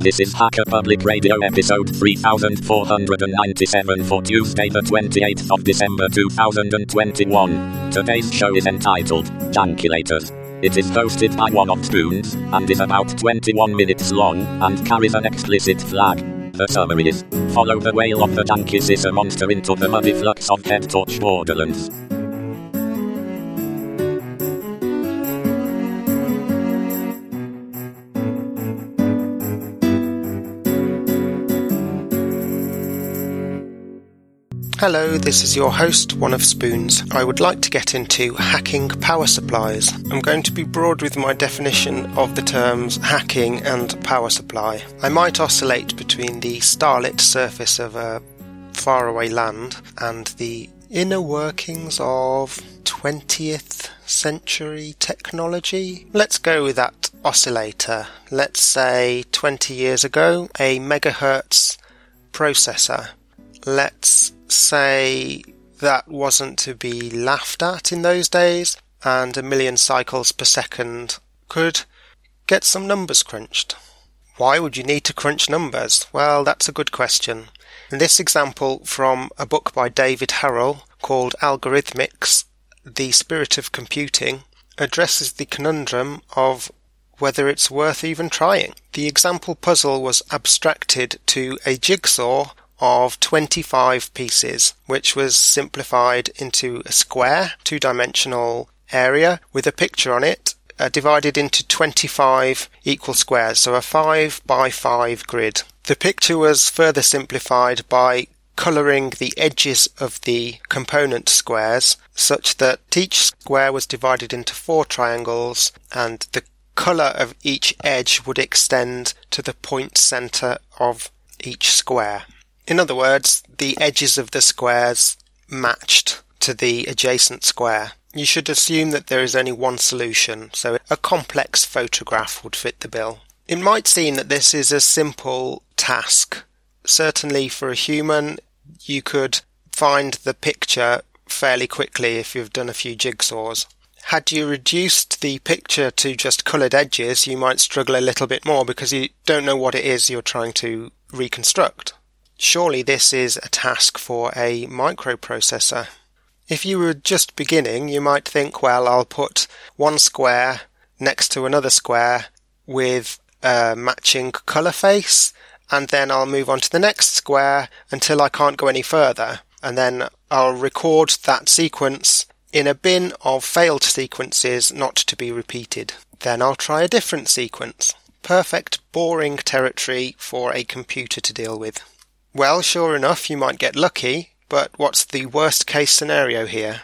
This is Hacker Public Radio episode 3497 for Tuesday the 28th of December 2021. Today's show is entitled Jankilators. It is hosted by one of Spoons, and is about 21 minutes long, and carries an explicit flag. The summary is, follow the whale of the Jankus is a monster into the muddy flux of head torch borderlands. Hello, this is your host, One of Spoons. I would like to get into hacking power supplies. I'm going to be broad with my definition of the terms hacking and power supply. I might oscillate between the starlit surface of a faraway land and the inner workings of 20th century technology. Let's go with that oscillator. Let's say 20 years ago, a megahertz processor. Let's say that wasn't to be laughed at in those days, and a million cycles per second could get some numbers crunched. Why would you need to crunch numbers? Well, that's a good question. In this example from a book by David Harel called Algorithmics, The Spirit of Computing, addresses the conundrum of whether it's worth even trying. The example puzzle was abstracted to a jigsaw of 25 pieces, which was simplified into a square, two dimensional area with a picture on it, uh, divided into 25 equal squares, so a 5 by 5 grid. The picture was further simplified by colouring the edges of the component squares such that each square was divided into four triangles and the colour of each edge would extend to the point centre of each square. In other words, the edges of the squares matched to the adjacent square. You should assume that there is only one solution, so a complex photograph would fit the bill. It might seem that this is a simple task. Certainly for a human, you could find the picture fairly quickly if you've done a few jigsaws. Had you reduced the picture to just coloured edges, you might struggle a little bit more because you don't know what it is you're trying to reconstruct. Surely this is a task for a microprocessor. If you were just beginning, you might think, well, I'll put one square next to another square with a matching colour face, and then I'll move on to the next square until I can't go any further, and then I'll record that sequence in a bin of failed sequences not to be repeated. Then I'll try a different sequence. Perfect boring territory for a computer to deal with. Well, sure enough, you might get lucky, but what's the worst case scenario here?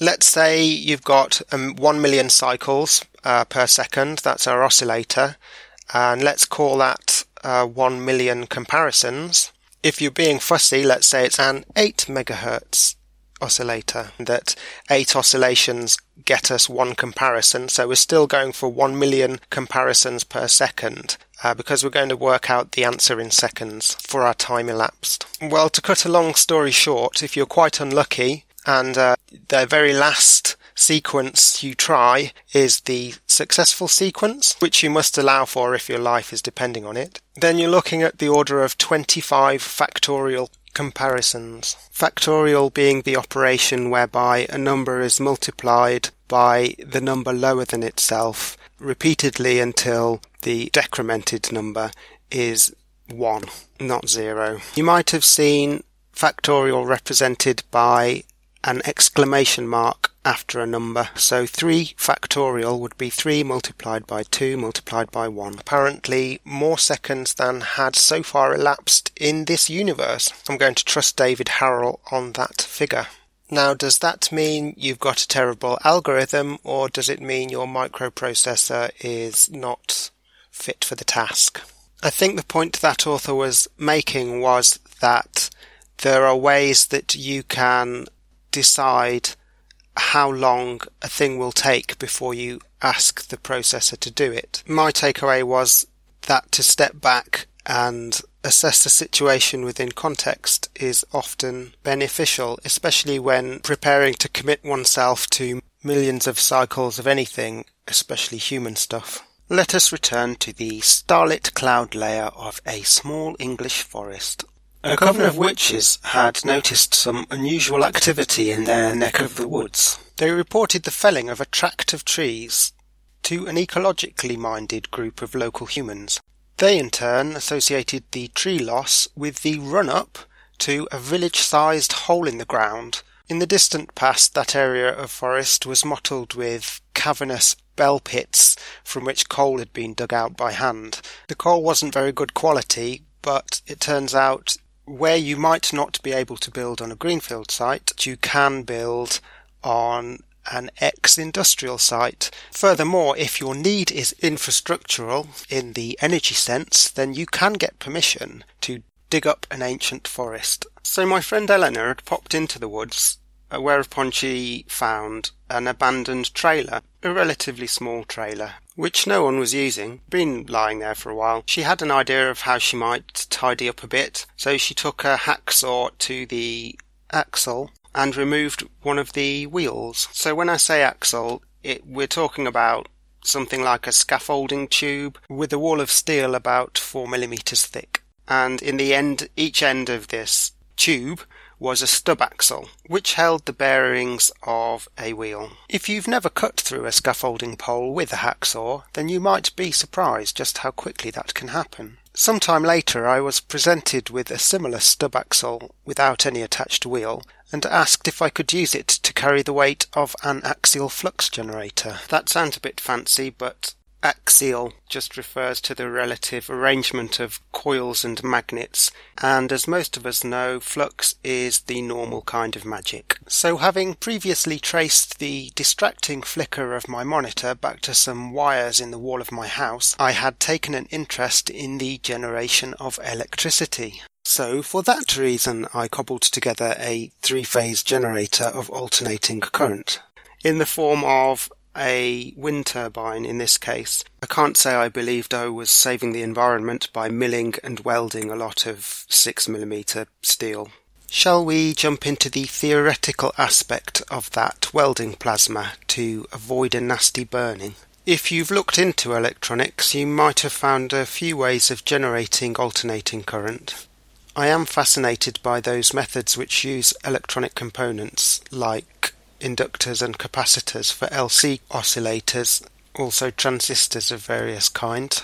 Let's say you've got um, 1 million cycles uh, per second, that's our oscillator, and let's call that uh, 1 million comparisons. If you're being fussy, let's say it's an 8 megahertz oscillator, that 8 oscillations get us one comparison, so we're still going for 1 million comparisons per second uh, because we're going to work out the answer in seconds for our time elapsed. Well, to cut a long story short, if you're quite unlucky and uh, the very last sequence you try is the successful sequence, which you must allow for if your life is depending on it, then you're looking at the order of 25 factorial comparisons. Factorial being the operation whereby a number is multiplied by the number lower than itself repeatedly until the decremented number is 1, not 0. You might have seen factorial represented by an exclamation mark after a number. So 3 factorial would be 3 multiplied by 2 multiplied by 1. Apparently more seconds than had so far elapsed in this universe. I'm going to trust David Harel on that figure. Now, does that mean you've got a terrible algorithm, or does it mean your microprocessor is not fit for the task? I think the point that author was making was that there are ways that you can decide how long a thing will take before you ask the processor to do it. My takeaway was that to step back and assess the situation within context is often beneficial, especially when preparing to commit oneself to millions of cycles of anything, especially human stuff. Let us return to the starlit cloud layer of a small English forest. A coven of witches had noticed some unusual activity in their neck of the woods. They reported the felling of a tract of trees to an ecologically minded group of local humans. They in turn associated the tree loss with the run up to a village sized hole in the ground. In the distant past, that area of forest was mottled with cavernous bell pits from which coal had been dug out by hand. The coal wasn't very good quality, but it turns out where you might not be able to build on a greenfield site, you can build on an ex-industrial site. Furthermore, if your need is infrastructural in the energy sense, then you can get permission to dig up an ancient forest. So my friend Eleanor had popped into the woods, Uh, whereupon she found an abandoned trailer, a relatively small trailer, which no one was using, been lying there for a while. She had an idea of how she might tidy up a bit, so she took a hacksaw to the axle and removed one of the wheels. So when I say axle, it, we're talking about something like a scaffolding tube with a wall of steel about four millimeters thick. And in the end, each end of this tube was a stub axle, which held the bearings of a wheel. If you've never cut through a scaffolding pole with a hacksaw, then you might be surprised just how quickly that can happen. Some time later I was presented with a similar stub axle without any attached wheel, and asked if I could use it to carry the weight of an axial flux generator. That sounds a bit fancy, but Axial just refers to the relative arrangement of coils and magnets, and as most of us know, flux is the normal kind of magic. So having previously traced the distracting flicker of my monitor back to some wires in the wall of my house, I had taken an interest in the generation of electricity. So, for that reason, I cobbled together a three phase generator of alternating current in the form of a wind turbine in this case. I can't say I believed I was saving the environment by milling and welding a lot of 6mm steel. Shall we jump into the theoretical aspect of that welding plasma to avoid a nasty burning? If you've looked into electronics, you might have found a few ways of generating alternating current. I am fascinated by those methods which use electronic components like inductors and capacitors for LC oscillators, also transistors of various kinds.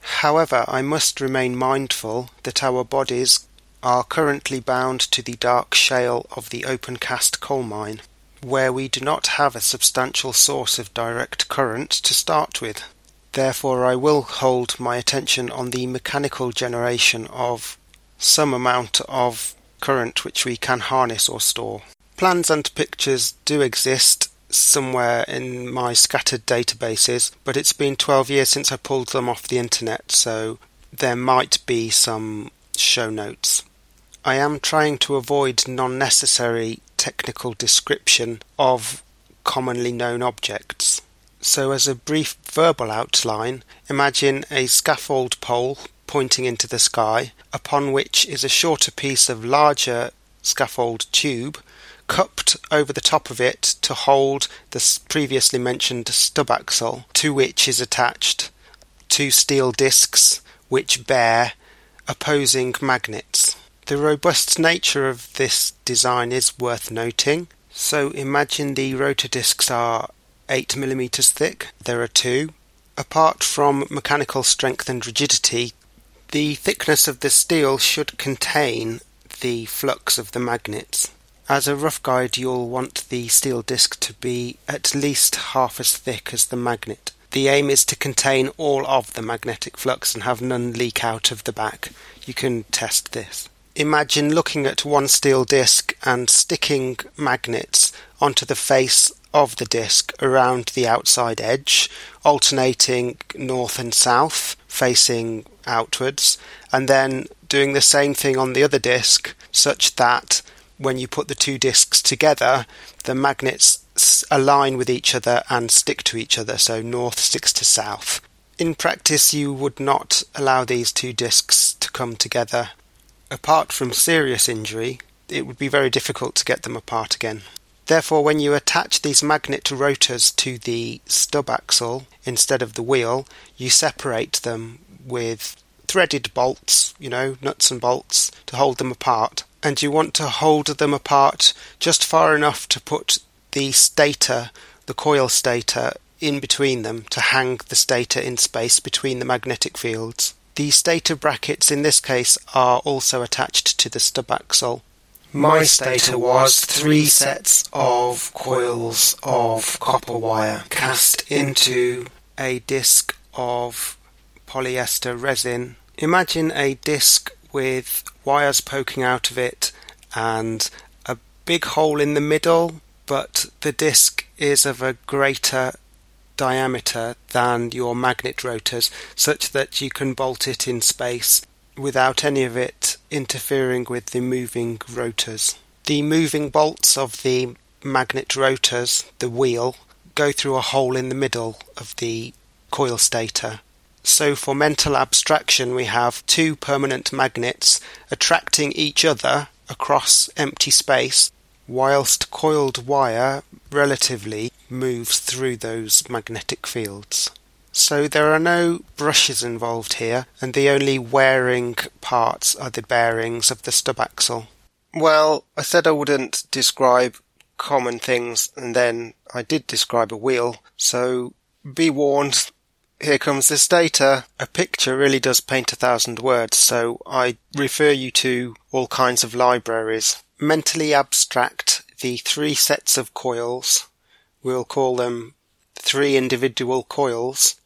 However, I must remain mindful that our bodies are currently bound to the dark shale of the open cast coal mine, where we do not have a substantial source of direct current to start with. Therefore, I will hold my attention on the mechanical generation of some amount of current which we can harness or store. Plans and pictures do exist somewhere in my scattered databases, but it's been 12 years since I pulled them off the internet, so there might be some show notes. I am trying to avoid non necessary technical description of commonly known objects. So, as a brief verbal outline, imagine a scaffold pole pointing into the sky, upon which is a shorter piece of larger scaffold tube cupped over the top of it to hold the previously mentioned stub axle, to which is attached two steel discs which bear opposing magnets. The robust nature of this design is worth noting. So imagine the rotor discs are 8 millimeters thick. There are two. Apart from mechanical strength and rigidity, the thickness of the steel should contain the flux of the magnets. As a rough guide you'll want the steel disc to be at least half as thick as the magnet. The aim is to contain all of the magnetic flux and have none leak out of the back. You can test this. Imagine looking at one steel disc and sticking magnets onto the face of the disc around the outside edge, alternating north and south, facing outwards, and then doing the same thing on the other disc such that when you put the two discs together, the magnets align with each other and stick to each other, so north sticks to south. In practice, you would not allow these two discs to come together. Apart from serious injury, it would be very difficult to get them apart again. Therefore, when you attach these magnet rotors to the stub axle instead of the wheel, you separate them with threaded bolts, you know, nuts and bolts to hold them apart. And you want to hold them apart just far enough to put the stator, the coil stator, in between them to hang the stator in space between the magnetic fields. The stator brackets in this case are also attached to the stub axle. My stator was three sets of coils of copper wire cast into a disc of polyester resin. Imagine a disc with wires poking out of it and a big hole in the middle, but the disc is of a greater diameter than your magnet rotors, such that you can bolt it in space without any of it interfering with the moving rotors. The moving bolts of the magnet rotors, the wheel, go through a hole in the middle of the coil stator. So for mental abstraction, we have two permanent magnets attracting each other across empty space, whilst coiled wire relatively moves through those magnetic fields. So there are no brushes involved here, and the only wearing parts are the bearings of the stub axle. Well, I said I wouldn't describe common things, and then I did describe a wheel, so be warned. Here comes this data. A picture really does paint a thousand words, so I refer you to all kinds of libraries. Mentally abstract the three sets of coils. We'll call them three individual coils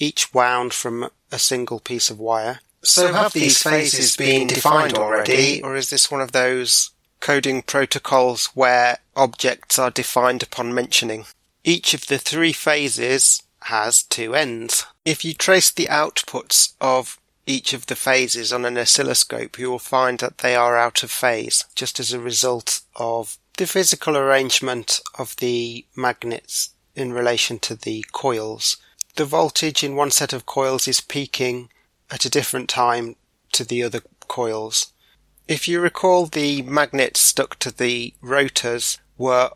each wound from a single piece of wire. So have these phases been defined already, or is this one of those coding protocols where objects are defined upon mentioning? Each of the three phases has two ends. If you trace the outputs of each of the phases on an oscilloscope, you will find that they are out of phase, just as a result of the physical arrangement of the magnets in relation to the coils the voltage in one set of coils is peaking at a different time to the other coils. If you recall, the magnets stuck to the rotors were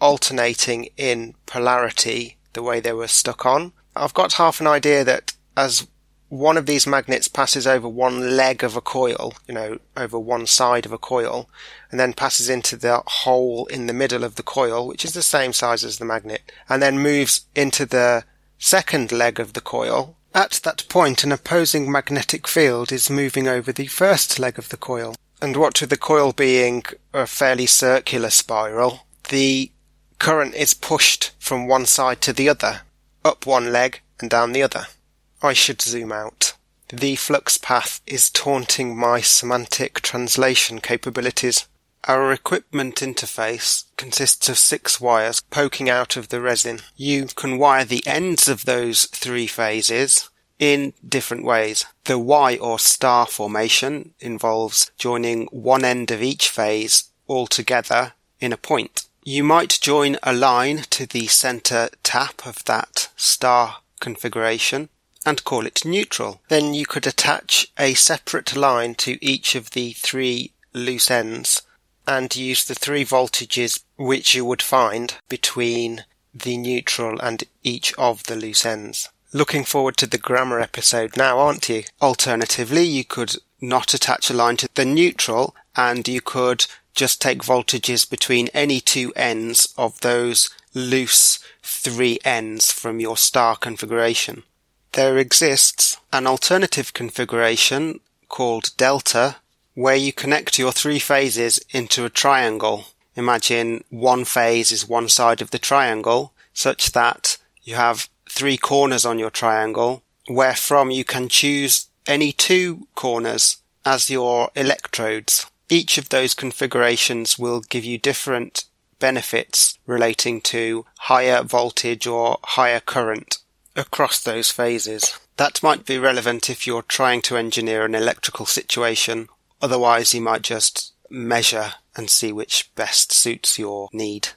alternating in polarity the way they were stuck on. I've got half an idea that as one of these magnets passes over one leg of a coil, you know, over one side of a coil, and then passes into the hole in the middle of the coil, which is the same size as the magnet, and then moves into the second leg of the coil, at that point an opposing magnetic field is moving over the first leg of the coil. And what with the coil being a fairly circular spiral, the current is pushed from one side to the other, up one leg and down the other. I should zoom out. The flux path is taunting my semantic translation capabilities. Our equipment interface consists of six wires poking out of the resin. You can wire the ends of those three phases in different ways. The Y or star formation involves joining one end of each phase all together in a point. You might join a line to the center tap of that star configuration and call it neutral. Then you could attach a separate line to each of the three loose ends and use the three voltages which you would find between the neutral and each of the loose ends. Looking forward to the grammar episode now, aren't you? Alternatively, you could not attach a line to the neutral and you could just take voltages between any two ends of those loose three ends from your star configuration. There exists an alternative configuration called delta where you connect your three phases into a triangle. Imagine one phase is one side of the triangle, such that you have three corners on your triangle, where from you can choose any two corners as your electrodes. Each of those configurations will give you different benefits relating to higher voltage or higher current across those phases. That might be relevant if you're trying to engineer an electrical situation Otherwise, you might just measure and see which best suits your need.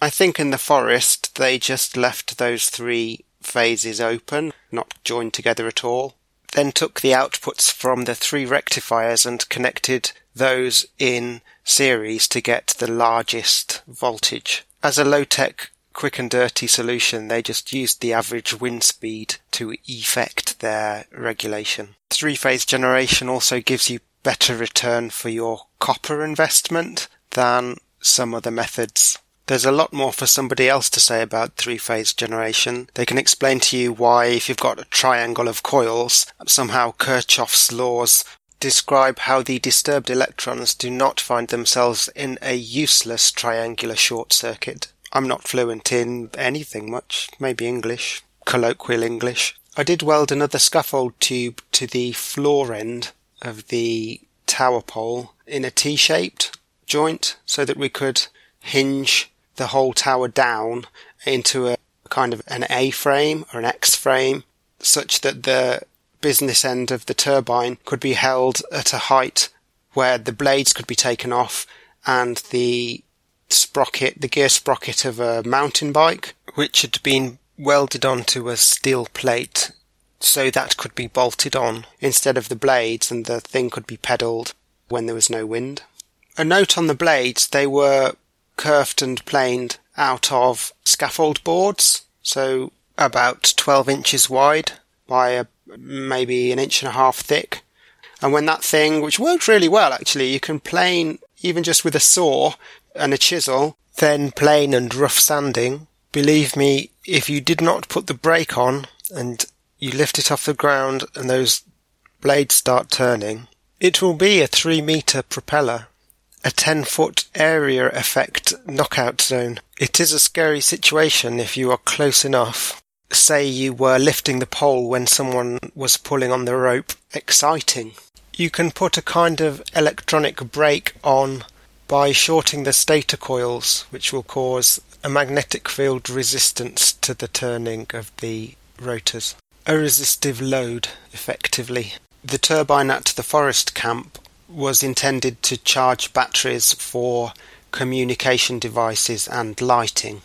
I think in the forest, they just left those three phases open, not joined together at all. Then took the outputs from the three rectifiers and connected those in series to get the largest voltage. As a low-tech quick and dirty solution, they just used the average wind speed to effect their regulation. Three-phase generation also gives you better return for your copper investment than some other methods. There's a lot more for somebody else to say about three phase generation. They can explain to you why, if you've got a triangle of coils, somehow Kirchhoff's laws describe how the disturbed electrons do not find themselves in a useless triangular short circuit. I'm not fluent in anything much, maybe English, colloquial English. I did weld another scaffold tube to the floor end of the tower pole in a T-shaped joint so that we could hinge the whole tower down into a kind of an A frame or an X frame such that the business end of the turbine could be held at a height where the blades could be taken off and the sprocket, the gear sprocket of a mountain bike, which had been welded onto a steel plate so that could be bolted on instead of the blades and the thing could be pedalled when there was no wind. A note on the blades, they were curved and planed out of scaffold boards, so about 12 inches wide by a, maybe an inch and a half thick. And when that thing, which worked really well actually, you can plane even just with a saw and a chisel, then plane and rough sanding. Believe me, if you did not put the brake on and you lift it off the ground and those blades start turning, it will be a three meter propeller a 10 foot area effect knockout zone. It is a scary situation if you are close enough. Say you were lifting the pole when someone was pulling on the rope. Exciting. You can put a kind of electronic brake on by shorting the stator coils, which will cause a magnetic field resistance to the turning of the rotors. A resistive load, effectively. The turbine at the forest camp was intended to charge batteries for communication devices and lighting,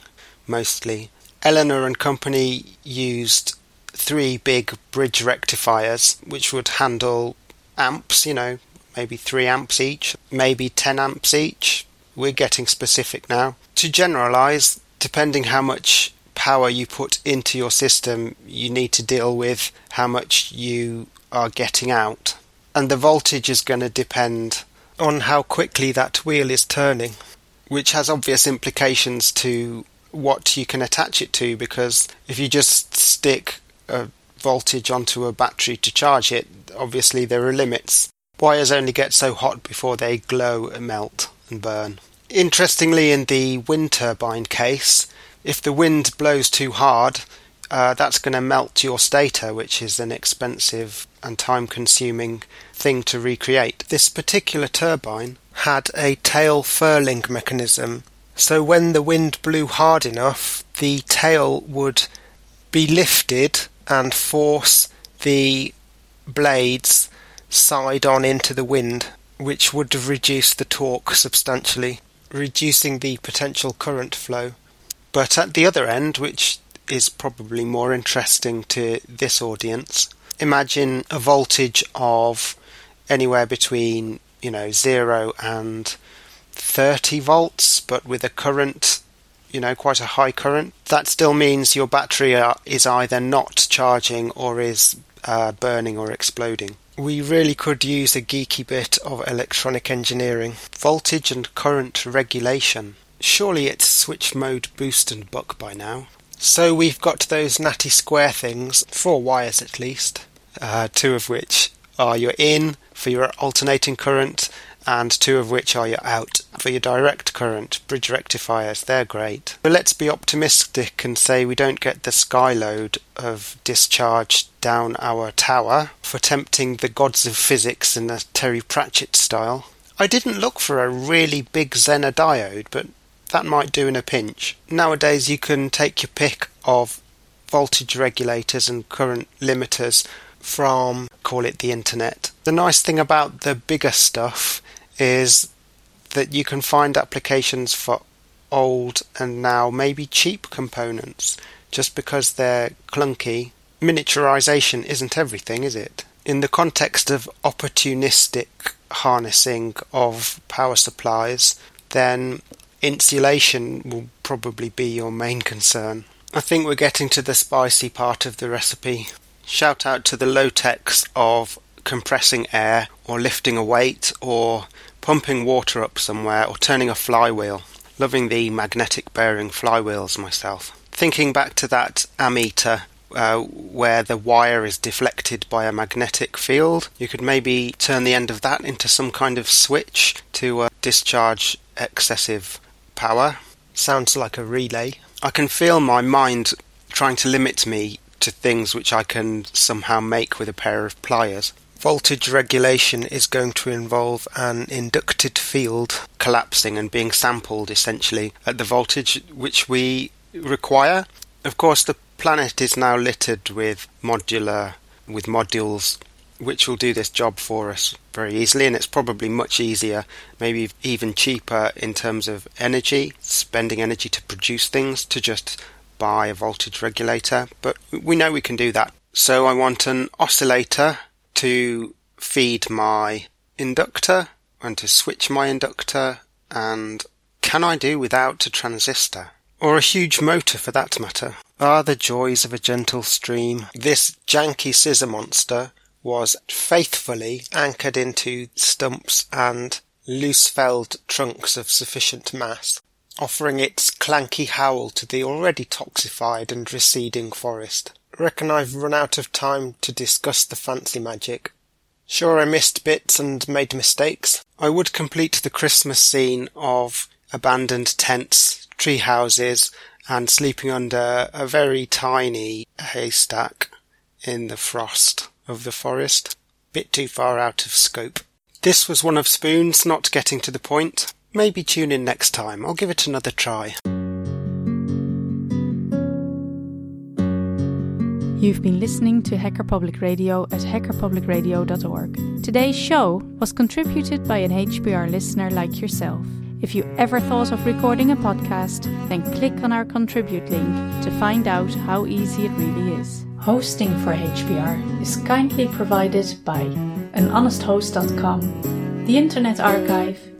mostly. Eleanor and Company used three big bridge rectifiers, which would handle amps, you know, maybe 3 amps each, maybe 10 amps each. We're getting specific now. To generalize, depending how much power you put into your system, you need to deal with how much you are getting out and the voltage is going to depend on how quickly that wheel is turning, which has obvious implications to what you can attach it to because if you just stick a voltage onto a battery to charge it, obviously there are limits. Wires only get so hot before they glow and melt and burn. Interestingly, in the wind turbine case, if the wind blows too hard, uh, that's going to melt your stator, which is an expensive and time consuming thing to recreate. This particular turbine had a tail furling mechanism, so when the wind blew hard enough, the tail would be lifted and force the blades side on into the wind, which would reduce the torque substantially, reducing the potential current flow. But at the other end, which is probably more interesting to this audience. Imagine a voltage of anywhere between, you know, 0 and 30 volts, but with a current, you know, quite a high current. That still means your battery is either not charging or is uh, burning or exploding. We really could use a geeky bit of electronic engineering. Voltage and current regulation. Surely it's switch mode boost and buck by now. So we've got those natty square things, four wires at least, uh, two of which are your in for your alternating current, and two of which are your out for your direct current. Bridge rectifiers, they're great. But let's be optimistic and say we don't get the sky load of discharge down our tower for tempting the gods of physics in a Terry Pratchett style. I didn't look for a really big Zener diode, but that might do in a pinch. Nowadays, you can take your pick of voltage regulators and current limiters from, call it the internet. The nice thing about the bigger stuff is that you can find applications for old and now maybe cheap components just because they're clunky. Miniaturization isn't everything, is it? In the context of opportunistic harnessing of power supplies, then insulation will probably be your main concern. I think we're getting to the spicy part of the recipe. Shout out to the low techs of compressing air or lifting a weight or pumping water up somewhere or turning a flywheel. Loving the magnetic bearing flywheels myself. Thinking back to that ammeter uh, where the wire is deflected by a magnetic field, you could maybe turn the end of that into some kind of switch to uh, discharge excessive power. Sounds like a relay. I can feel my mind trying to limit me to things which I can somehow make with a pair of pliers. Voltage regulation is going to involve an inducted field collapsing and being sampled essentially at the voltage which we require. Of course, the planet is now littered with modular with modules which will do this job for us very easily and it's probably much easier maybe even cheaper in terms of energy spending energy to produce things to just buy a voltage regulator but we know we can do that so I want an oscillator to feed my inductor and to switch my inductor and can I do without a transistor? Or a huge motor for that matter? Ah, the joys of a gentle stream. This janky scissor monster was faithfully anchored into stumps and loose felled trunks of sufficient mass, offering its clanky howl to the already toxified and receding forest reckon I've run out of time to discuss the fancy magic. Sure, I missed bits and made mistakes. I would complete the Christmas scene of abandoned tents, tree houses, and sleeping under a very tiny haystack in the frost of the forest. Bit too far out of scope. This was one of Spoon's not getting to the point. Maybe tune in next time. I'll give it another try. You've been listening to Hacker Public Radio at hackerpublicradio.org. Today's show was contributed by an HPR listener like yourself. If you ever thought of recording a podcast, then click on our contribute link to find out how easy it really is. Hosting for HPR is kindly provided by anhonesthost.com the Internet Archive,